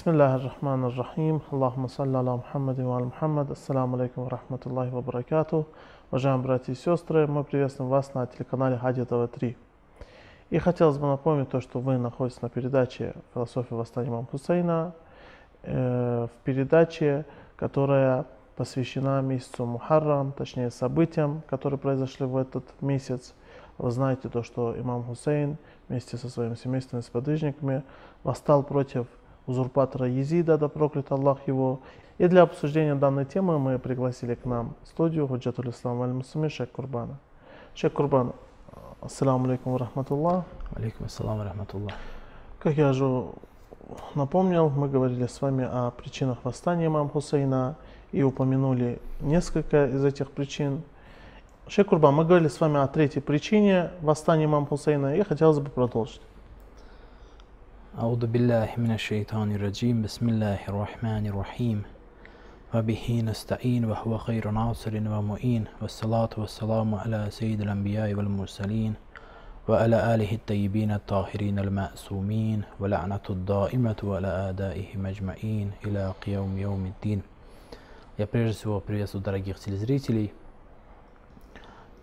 بسم الله الرحمن الرحيم اللهم صل على محمد وعلى محمد Ассаламу алейкум ва рахматуллахи ва баракату. Уважаемые братья и сестры, мы приветствуем вас на телеканале Хади ТВ-3. И хотелось бы напомнить то, что вы находитесь на передаче «Философия восстания имама Хусейна», э, в передаче, которая посвящена месяцу Мухаррам, точнее событиям, которые произошли в этот месяц. Вы знаете то, что имам Хусейн вместе со своими семейственными сподвижниками восстал против узурпатора Езида, да проклят Аллах его. И для обсуждения данной темы мы пригласили к нам в студию Худжатуль Ислам Аль Мусуми Шейх Курбана. Шейх Курбан, ассаламу алейкум ва рахматуллах. Алейкум ассалам рахматуллах. Как я уже напомнил, мы говорили с вами о причинах восстания имама Хусейна и упомянули несколько из этих причин. Шейх Курбан, мы говорили с вами о третьей причине восстания имама Хусейна и хотелось бы продолжить. أعوذ بالله من الشيطان الرجيم بسم الله الرحمن الرحيم وبه نستعين وهو خير ناصر ومؤين والصلاة والسلام على سيد الأنبياء والمرسلين وعلى آله الطيبين الطاهرين المأسومين ولعنة الدائمة وعلى آدائهم أجمعين إلى قيوم يوم الدين Я прежде всего приветствую дорогих телезрителей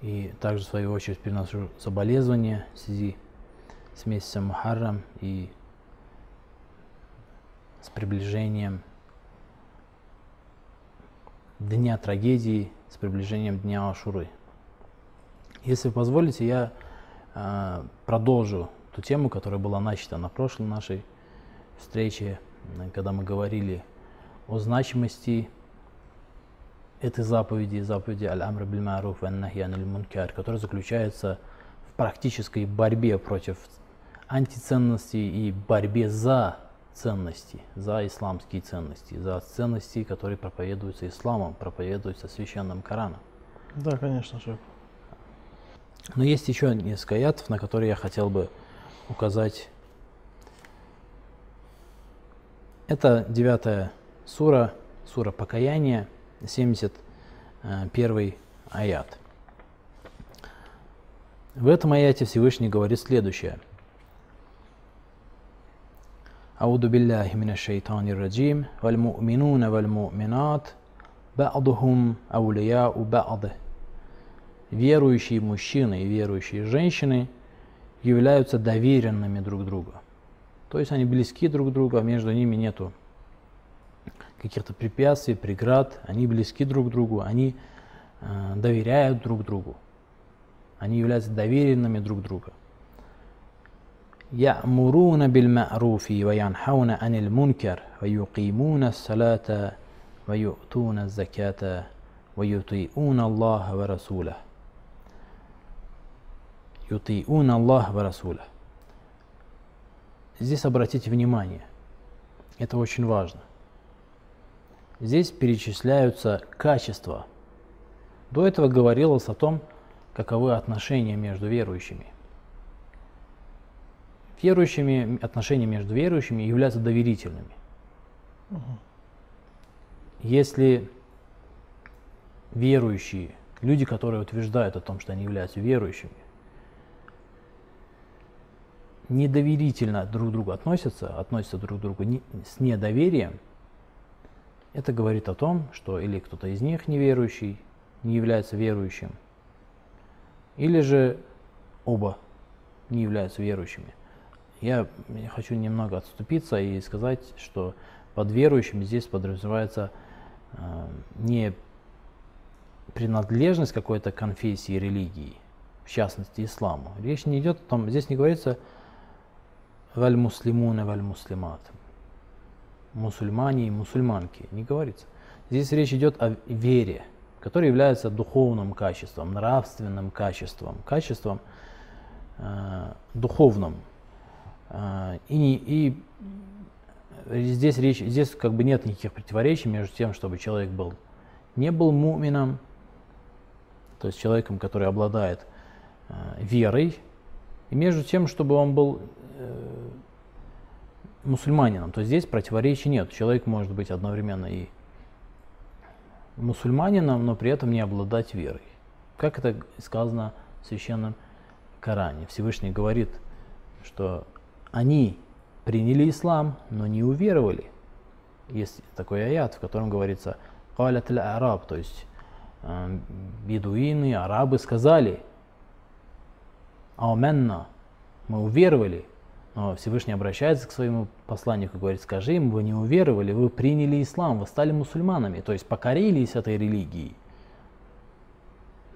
и также в свою очередь приношу соболезнования в связи с месяцем Мухаррам и с приближением дня трагедии, с приближением дня Ашуры. Если позволите, я э, продолжу ту тему, которая была начата на прошлой нашей встрече, когда мы говорили о значимости этой заповеди, заповеди Аль-Амр биль Маруф Нахьян Мункар, которая заключается в практической борьбе против антиценностей и борьбе за ценности, за исламские ценности, за ценности, которые проповедуются исламом, проповедуются священным Кораном. Да, конечно же. Но есть еще несколько аятов, на которые я хотел бы указать. Это девятая сура, сура покаяния, 71 аят. В этом аяте Всевышний говорит следующее – أعوذ بالله من الشيطان الرجيم والمؤمنون والمؤمنات بعضهم أولياء بعض Верующие мужчины и верующие женщины являются доверенными друг другу. То есть они близки друг к другу, а между ними нету каких-то препятствий, преград. Они близки друг к другу, они э, доверяют друг другу. Они являются доверенными друг друга. يأمرون بالمعروف وينحون عن المنكر ويقيمون الصلاة ويؤتون الزكاة ويطيعون الله ورسوله يطيعون الله ورسوله Здесь обратите внимание, это очень важно. Здесь перечисляются качества. До этого говорилось о том, каковы отношения между верующими верующими, отношения между верующими являются доверительными. Угу. Если верующие, люди, которые утверждают о том, что они являются верующими, недоверительно друг к другу относятся, относятся друг к другу не, с недоверием, это говорит о том, что или кто-то из них неверующий, не является верующим, или же оба не являются верующими. Я хочу немного отступиться и сказать, что под верующим здесь подразумевается э, не принадлежность какой-то конфессии религии, в частности исламу. Речь не идет о том, здесь не говорится валь муслимуна валь муслимат, мусульмане и мусульманки, не говорится. Здесь речь идет о вере, которая является духовным качеством, нравственным качеством, качеством э, духовным, а, и, и здесь речь, здесь как бы нет никаких противоречий между тем, чтобы человек был не был мумином, то есть человеком, который обладает э, верой, и между тем, чтобы он был э, мусульманином. То есть здесь противоречий нет. Человек может быть одновременно и мусульманином, но при этом не обладать верой. Как это сказано в священном Коране. Всевышний говорит, что они приняли ислам, но не уверовали. есть такой аят, в котором говорится «Калят араб», то есть э, бедуины, арабы сказали «Ауменна», мы уверовали. Но Всевышний обращается к своему посланнику и говорит, скажи им, вы не уверовали, вы приняли ислам, вы стали мусульманами, то есть покорились этой религии,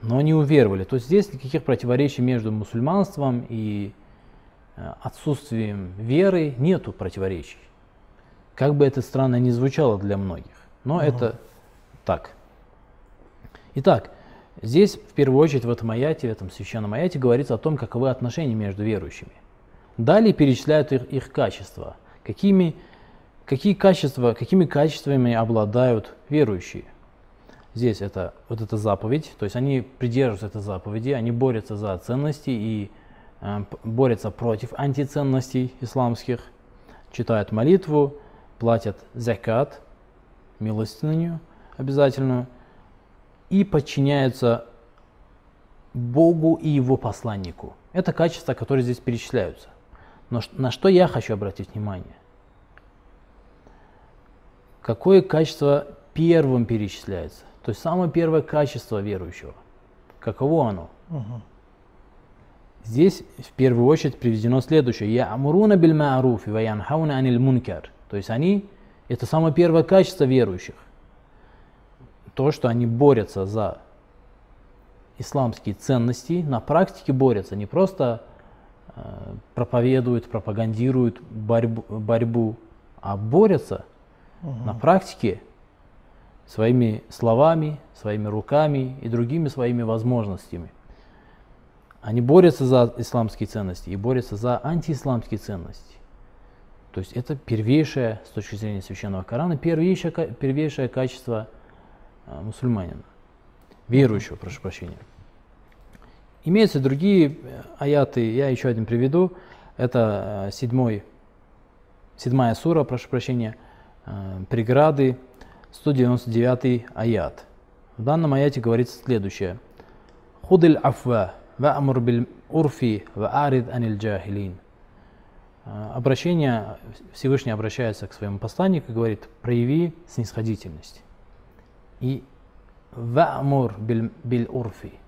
но не уверовали. То есть здесь никаких противоречий между мусульманством и отсутствием веры нету противоречий. Как бы это странно ни звучало для многих, но угу. это так. Итак, здесь в первую очередь в этом аяте, в этом священном аяте говорится о том, каковы отношения между верующими. Далее перечисляют их, их качества. Какими, какие качества, какими качествами обладают верующие. Здесь это вот эта заповедь, то есть они придерживаются этой заповеди, они борются за ценности и э, борются против антиценностей исламских, читают молитву, платят закат, милостыню обязательную, и подчиняются Богу и Его посланнику. Это качества, которые здесь перечисляются. Но на что я хочу обратить внимание? Какое качество первым перечисляется? То есть самое первое качество верующего. Каково оно? Угу. Здесь в первую очередь приведено следующее. Я амуруна биль ма'руфи ва янхауна анил мункар. То есть они, это самое первое качество верующих. То, что они борются за исламские ценности, на практике борются, не просто Э, проповедуют, пропагандируют борьбу, борьбу а борются угу. на практике своими словами, своими руками и другими своими возможностями. Они борются за исламские ценности и борются за антиисламские ценности. То есть это первейшее, с точки зрения священного Корана, первейшее, первейшее качество э, мусульманина, верующего, прошу прощения. Имеются другие э, аяты, я еще один приведу. Это э, седьмой, седьмая сура, прошу прощения, преграды, 199 аят. В данном аяте говорится следующее. Худил афва ва амур бил урфи ва арид анил джахилин. Обращение, Всевышний обращается к своему посланнику и говорит, прояви снисходительность. И ва амур бил урфи –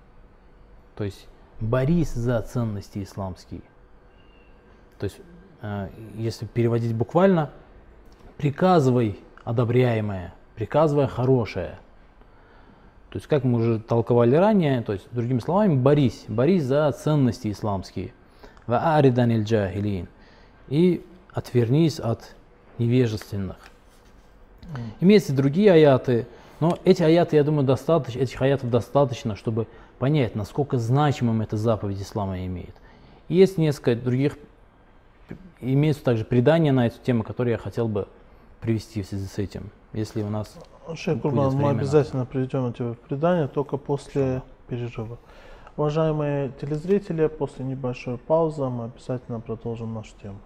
то есть борись за ценности исламские. То есть, э, если переводить буквально, приказывай одобряемое, приказывай хорошее. То есть, как мы уже толковали ранее, то есть, другими словами, борись, борись за ценности исламские. И отвернись от невежественных. Имеются другие аяты, но эти аяты, я думаю, достаточно, этих аятов достаточно, чтобы понять, насколько значимым эта заповедь ислама имеет. И есть несколько других, имеются также предания на эту тему, которые я хотел бы привести в связи с этим, если у нас Шейх Курбан, мы обязательно приведем эти предания, только после перерыва. Уважаемые телезрители, после небольшой паузы мы обязательно продолжим нашу тему.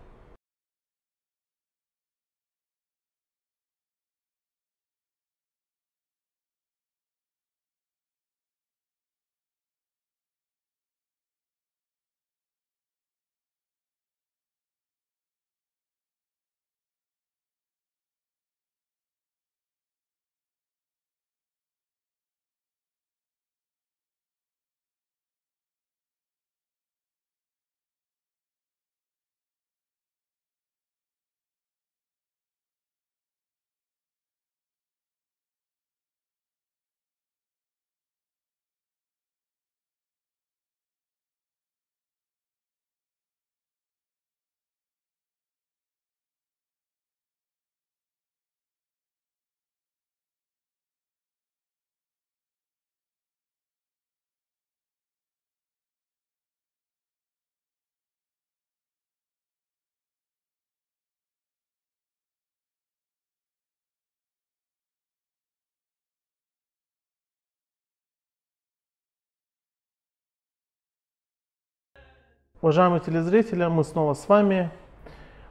Уважаемые телезрители, мы снова с вами.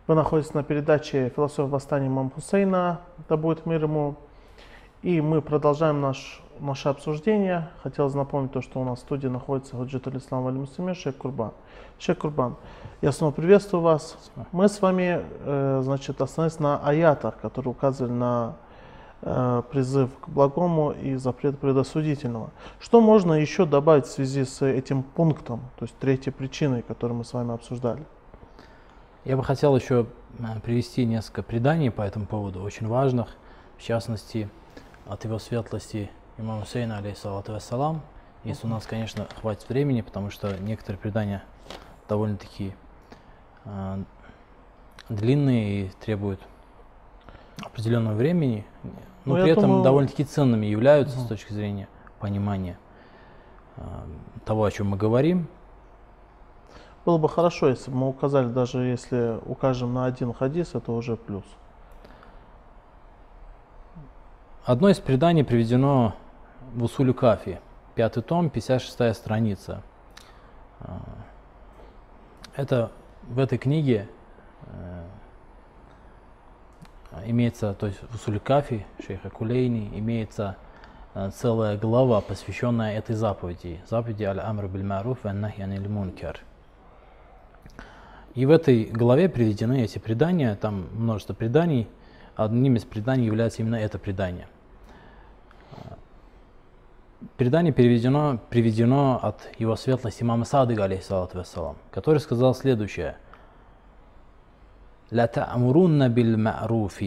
Вы находитесь на передаче «Философия восстания Имам Хусейна», да будет мир ему. И мы продолжаем наш наше обсуждение. Хотелось напомнить то, что у нас в студии находится Хаджит Алислам Вали Муслимин, Шейх Курбан. Шейх Курбан, я снова приветствую вас. Мы с вами, э, значит, остановились на аятах, которые указывали на призыв к благому и запрет предосудительного. Что можно еще добавить в связи с этим пунктом, то есть третьей причиной, которую мы с вами обсуждали? Я бы хотел еще э, привести несколько преданий по этому поводу, очень важных, в частности, от его светлости имама Хусейна, алейхиссалату вассалам. Если у нас, конечно, хватит времени, потому что некоторые предания довольно-таки э, длинные и требуют определенного времени, но ну, при этом думаю... довольно-таки ценными являются угу. с точки зрения понимания э, того, о чем мы говорим. Было бы хорошо, если бы мы указали, даже если укажем на один хадис, это уже плюс. Одно из преданий приведено в Усулю Кафи, пятый том, 56 страница. А, это в этой книге э, имеется, то есть в Усулю Кафи, шейха Кулейни, имеется э, целая глава, посвященная этой заповеди, заповеди Аль-Амр биль-Маруф ва Нахи аниль Мункар. И в этой главе приведены эти предания, там множество преданий. Одним из преданий является именно это предание. Предание переведено, приведено от его светлости имама Садыга, алейхиссалату вассалам, который сказал следующее. لا تأمرن بالمعروف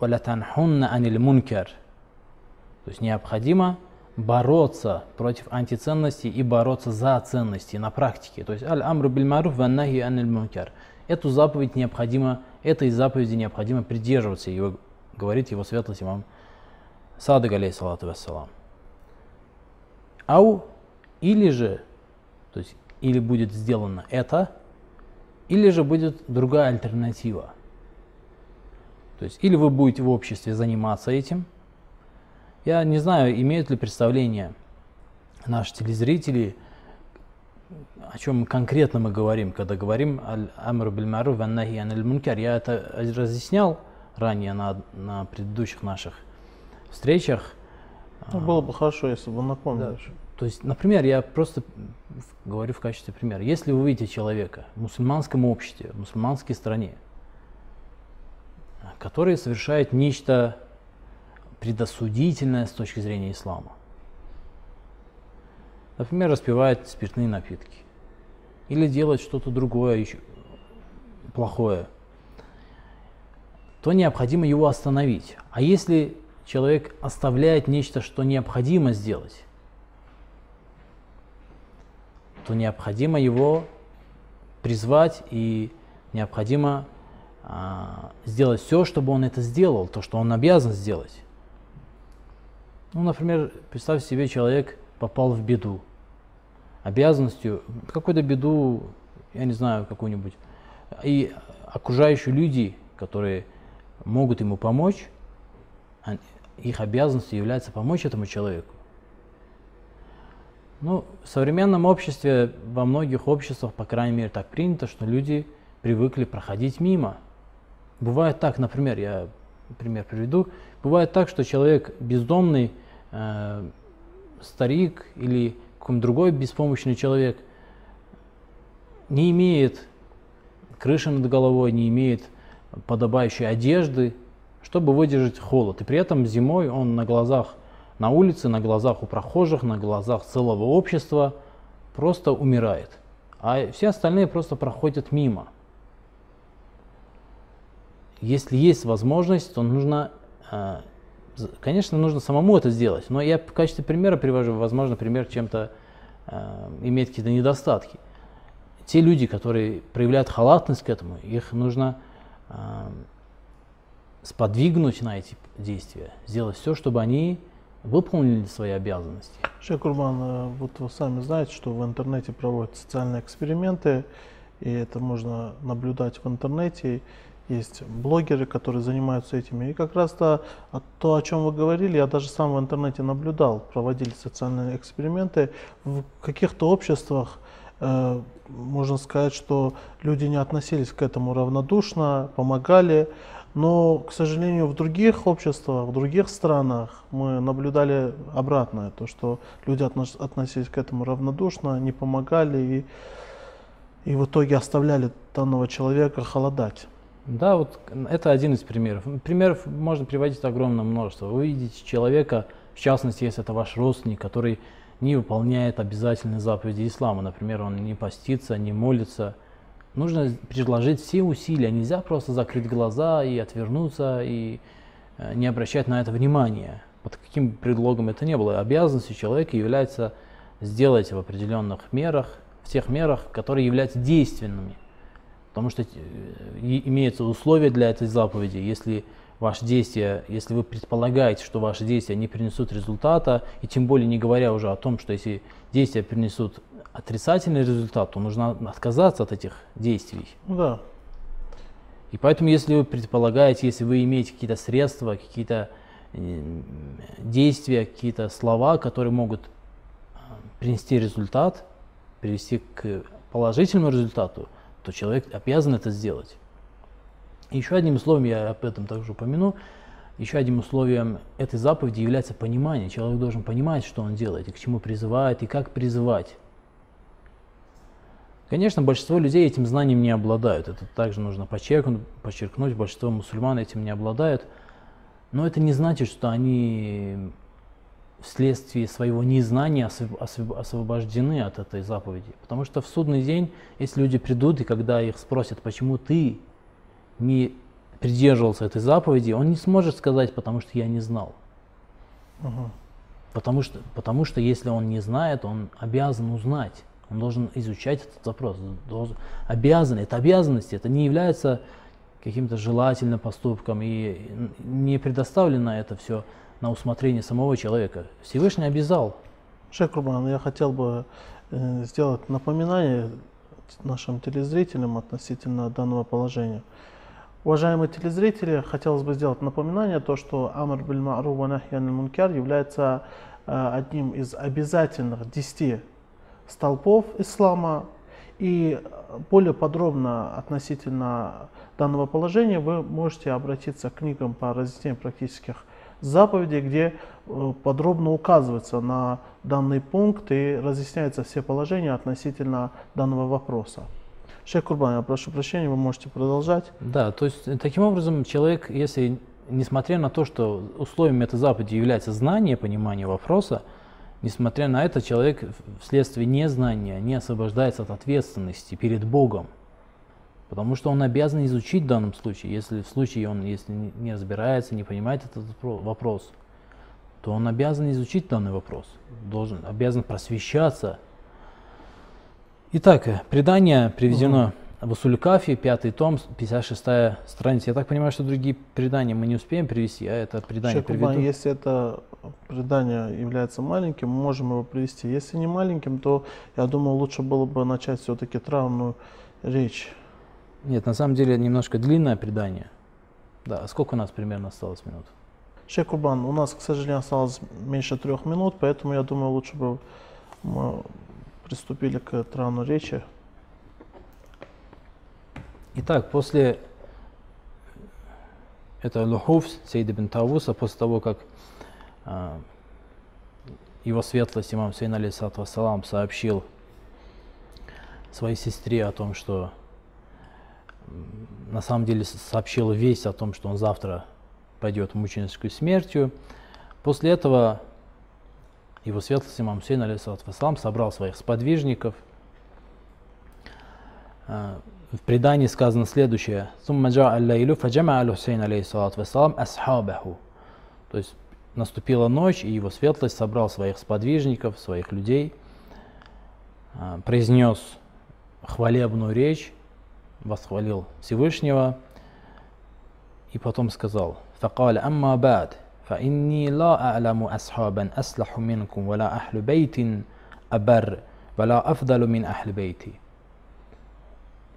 ولا تنحن عن المنكر То есть необходимо бороться против антиценностей и бороться за ценности на практике. То есть аль-амру биль маруф ваннахи аниль мункар. Эту заповедь необходимо, этой заповеди необходимо придерживаться, его, говорит его светлость имам Садык, алейхиссалату вассалам. Ау, или же, то есть, или будет сделано это, или же будет другая альтернатива. То есть, или вы будете в обществе заниматься этим, я не знаю, имеют ли представление наши телезрители, о чем конкретно мы говорим, когда говорим «Амр биль маруф ваннахи аниль мункар». Я это разъяснял ранее на, на предыдущих наших встречах. Ну, было бы хорошо, если бы напомнил. Да. То есть, например, я просто говорю в качестве примера. Если вы видите человека в мусульманском обществе, в мусульманской стране, который совершает нечто предосудительное с точки зрения ислама. Например, распивает спиртные напитки. Или делает что-то другое, еще плохое. То необходимо его остановить. А если человек оставляет нечто, что необходимо сделать, то необходимо его призвать и необходимо а, сделать все, чтобы он это сделал, то, что он обязан сделать. Ну, например, представь себе, человек попал в беду. Обязанностью, какую-то беду, я не знаю, какую-нибудь. И окружающие люди, которые могут ему помочь, их обязанностью является помочь этому человеку. Ну, в современном обществе, во многих обществах, по крайней мере, так принято, что люди привыкли проходить мимо. Бывает так, например, я пример приведу, бывает так, что человек бездомный э, старик или какой-нибудь другой беспомощный человек не имеет крыши над головой, не имеет подобающей одежды, чтобы выдержать холод. И при этом зимой он на глазах на улице, на глазах у прохожих, на глазах целого общества просто умирает. А все остальные просто проходят мимо. Если есть возможность, то нужно э, Конечно, нужно самому это сделать, но я в качестве примера привожу, возможно, пример чем-то э, имеет какие-то недостатки. Те люди, которые проявляют халатность к этому, их нужно э, сподвигнуть на эти действия, сделать все, чтобы они выполнили свои обязанности. Шейх э, вот вы сами знаете, что в интернете проводят социальные эксперименты, и это можно наблюдать в интернете есть блогеры, которые занимаются этими. И как раз-то то, о чем вы говорили, я даже сам в интернете наблюдал, проводили социальные эксперименты. В каких-то обществах э, можно сказать, что люди не относились к этому равнодушно, помогали. Но, к сожалению, в других обществах, в других странах мы наблюдали обратное, то, что люди относились к этому равнодушно, не помогали и, и в итоге оставляли данного человека холодать. Да, вот это один из примеров. Примеров можно приводить огромное множество. Вы видите человека, в частности, если это ваш родственник, который не выполняет обязательные заповеди ислама. Например, он не постится, не молится. Нужно предложить все усилия. Нельзя просто закрыть глаза и отвернуться, и э, не обращать на это внимания. Под каким предлогом это не было. Обязанностью человека является сделать в определенных мерах, в тех мерах, которые являются действенными. Потому что э, имеются условия для этой заповеди. Если ваши действия, если вы предполагаете, что ваши действия не принесут результата, и тем более не говоря уже о том, что если действия принесут отрицательный результат, то нужно отказаться от этих действий. Да. И поэтому, если вы предполагаете, если вы имеете какие-то средства, какие-то э, действия, какие-то слова, которые могут э, принести результат, привести к положительному результату, то человек обязан это сделать. Еще одним условием, я об этом также упомяну, еще одним условием этой заповеди является понимание. Человек должен понимать, что он делает, и к чему призывает, и как призывать. Конечно, большинство людей этим знанием не обладают. Это также нужно подчеркнуть, подчеркнуть. Большинство мусульман этим не обладают. Но это не значит, что они вследствие своего незнания освобождены от этой заповеди. Потому что в судный день, если люди придут, и когда их спросят, почему ты не придерживался этой заповеди, он не сможет сказать, потому что я не знал. Угу. Потому, что, потому что если он не знает, он обязан узнать. Он должен изучать этот запрос. Должен, обязан, это обязанность, это не является каким-то желательным поступком и не предоставлено это все на усмотрение самого человека. Всевышний обязал. Шейх Курбан, я хотел бы э, сделать напоминание нашим телезрителям относительно данного положения. Уважаемые телезрители, хотелось бы сделать напоминание, то, что Амр биль Ма'ру ва мункар является э, одним из обязательных десяти столпов ислама. И более подробно относительно данного положения вы можете обратиться к книгам по разъяснению практических заповедей, где э, подробно указывается на данный пункт и разъясняются все положения относительно данного вопроса. Шейх Курбан, я прошу прощения, вы можете продолжать. Да, то есть э, таким образом человек, если несмотря на то, что условием этой заповеди является знание, понимание вопроса, несмотря на это человек вследствие незнания не освобождается от ответственности перед Богом. Потому что он обязан изучить в данном случае. Если в случае он если не разбирается, не понимает этот вопрос, то он обязан изучить данный вопрос, должен, обязан просвещаться Итак, предание приведено угу. В Усулькафе, пятый том, 56 страница. Я так понимаю, что другие предания мы не успеем привести, а это предание Шекубан, если это предание является маленьким, мы можем его привести. Если не маленьким, то я думаю, лучше было бы начать все-таки травную речь. Нет, на самом деле немножко длинное предание. Да, сколько у нас примерно осталось минут? Шейх у нас, к сожалению, осталось меньше трех минут, поэтому я думаю, лучше бы мы приступили к трану речи. Итак, после этого Лухуф Сейд ибн Тавуса, после того, как э, его светлость имам Сейн алейсалат вассалам сообщил своей сестре о том, что на самом деле сообщил весть о том, что он завтра пойдет мученическую смертью. После этого его светлость имам Хусейн, алейхиссалам, собрал своих сподвижников. А, в предании сказано следующее. То есть наступила ночь, и его светлость собрал своих сподвижников, своих людей, а, произнес хвалебную речь, восхвалил Всевышнего, и потом сказал, فقال أما بعد فإني لا أعلم أصحابا أصلح منكم ولا أهل بيت أبر ولا أفضل من أهل بيتي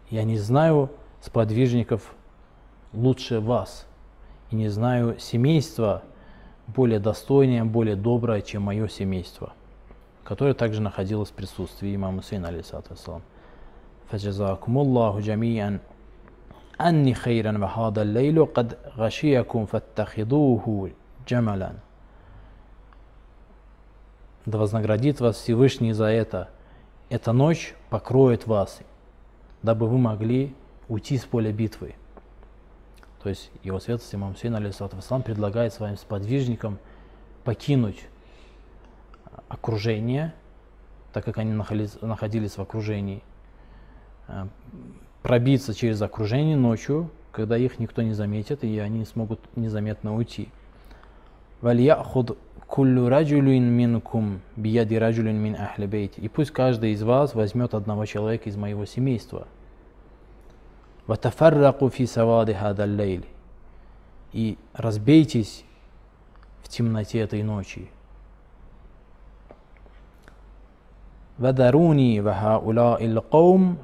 Я не знаю сподвижников лучше вас, и не знаю семейства более достойнее, более доброе, чем мое семейство. которая также находилась в присутствии имама Хусейна, алейхиссалату вассалам. فجزاكم الله جميعا أني خيرا وهذا الليل قد غشيكم فاتخذوه جملا Да вознаградит вас Всевышний за это. Эта ночь покроет вас, дабы вы могли уйти с поля битвы. То есть его светлость имам Хусейн, алейхиссалату предлагает своим сподвижникам покинуть окружение, так как они находились, находились в окружении, э, пробиться через окружение ночью, когда их никто не заметит, и они смогут незаметно уйти. «Вальяхуд «Куллю раджулин минкум бияди раджулин мин ахли бейт». И пусть каждый из вас возьмет одного человека из моего семейства. «Ватафарраку фи савади хадаллейль». И разбейтесь в темноте этой ночи. «Вадаруни вахаула ил каум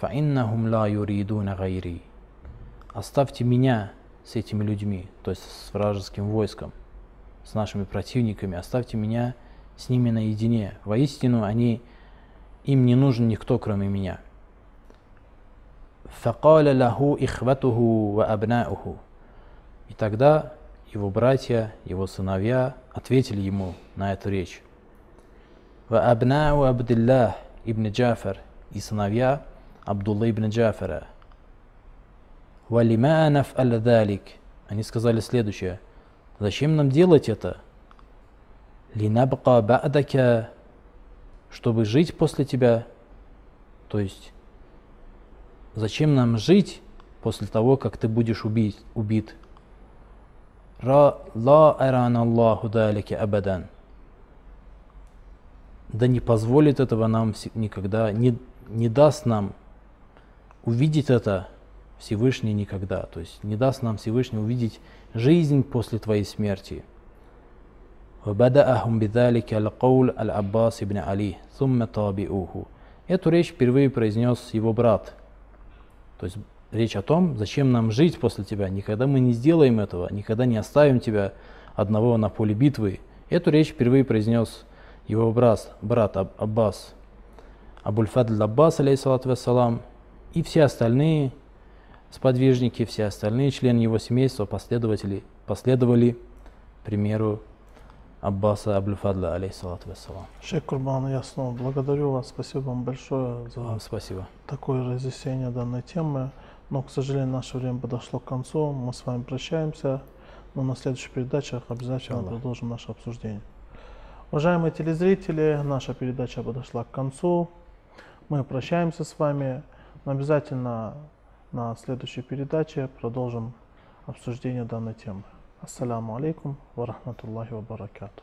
фаиннахум ла юридуна гайри». Оставьте меня с этими людьми, то есть с вражеским войском с нашими противниками, оставьте меня с ними наедине. Воистину, они, им не нужен никто, кроме меня. فقال له إخوته وأبناؤه И тогда его братья, его сыновья ответили ему на эту речь. وأبناء عبد الله ибн Джафар и сыновья Абдулла ибн Джафара. وَلِمَا نَفْعَلَ ذَلِكَ Они сказали следующее. Зачем нам делать это? Линабка ба'дака, чтобы жить после тебя. То есть, зачем нам жить после того, как ты будешь убит? убит? Ра ла аран Аллаху далики абадан. Да не позволит этого нам никогда, не, не даст нам увидеть это Всевышний никогда. То есть не даст нам Всевышний увидеть жизнь после твоей смерти. وبدأهم بذلك القول العباس بن علي ثم تابعوه. Эту речь впервые произнес его брат. То есть речь о том, зачем нам жить после тебя. Никогда мы не сделаем этого, никогда не оставим тебя одного на поле битвы. Эту речь впервые произнес его брат, брат Аббас, Абуль-Фадль Аббас, алейхиссалату вассалам, и все остальные сподвижники, все остальные члены его семейства последователи, последовали примеру Аббаса Абуль-Фадля, алейхиссалату вассалам. Шейх Курбан, я снова благодарю вас. Спасибо вам большое за вам спасибо. такое разъяснение данной темы. Но, к сожалению, наше время подошло к концу. Мы с вами прощаемся. Но на следующих передачах обязательно Иншаллах. продолжим наше обсуждение. Уважаемые телезрители, наша передача подошла к концу. Мы прощаемся с вами. Но обязательно на следующей передаче продолжим обсуждение данной темы. Ассаламу алейкум ва рахматуллахи ва баракату.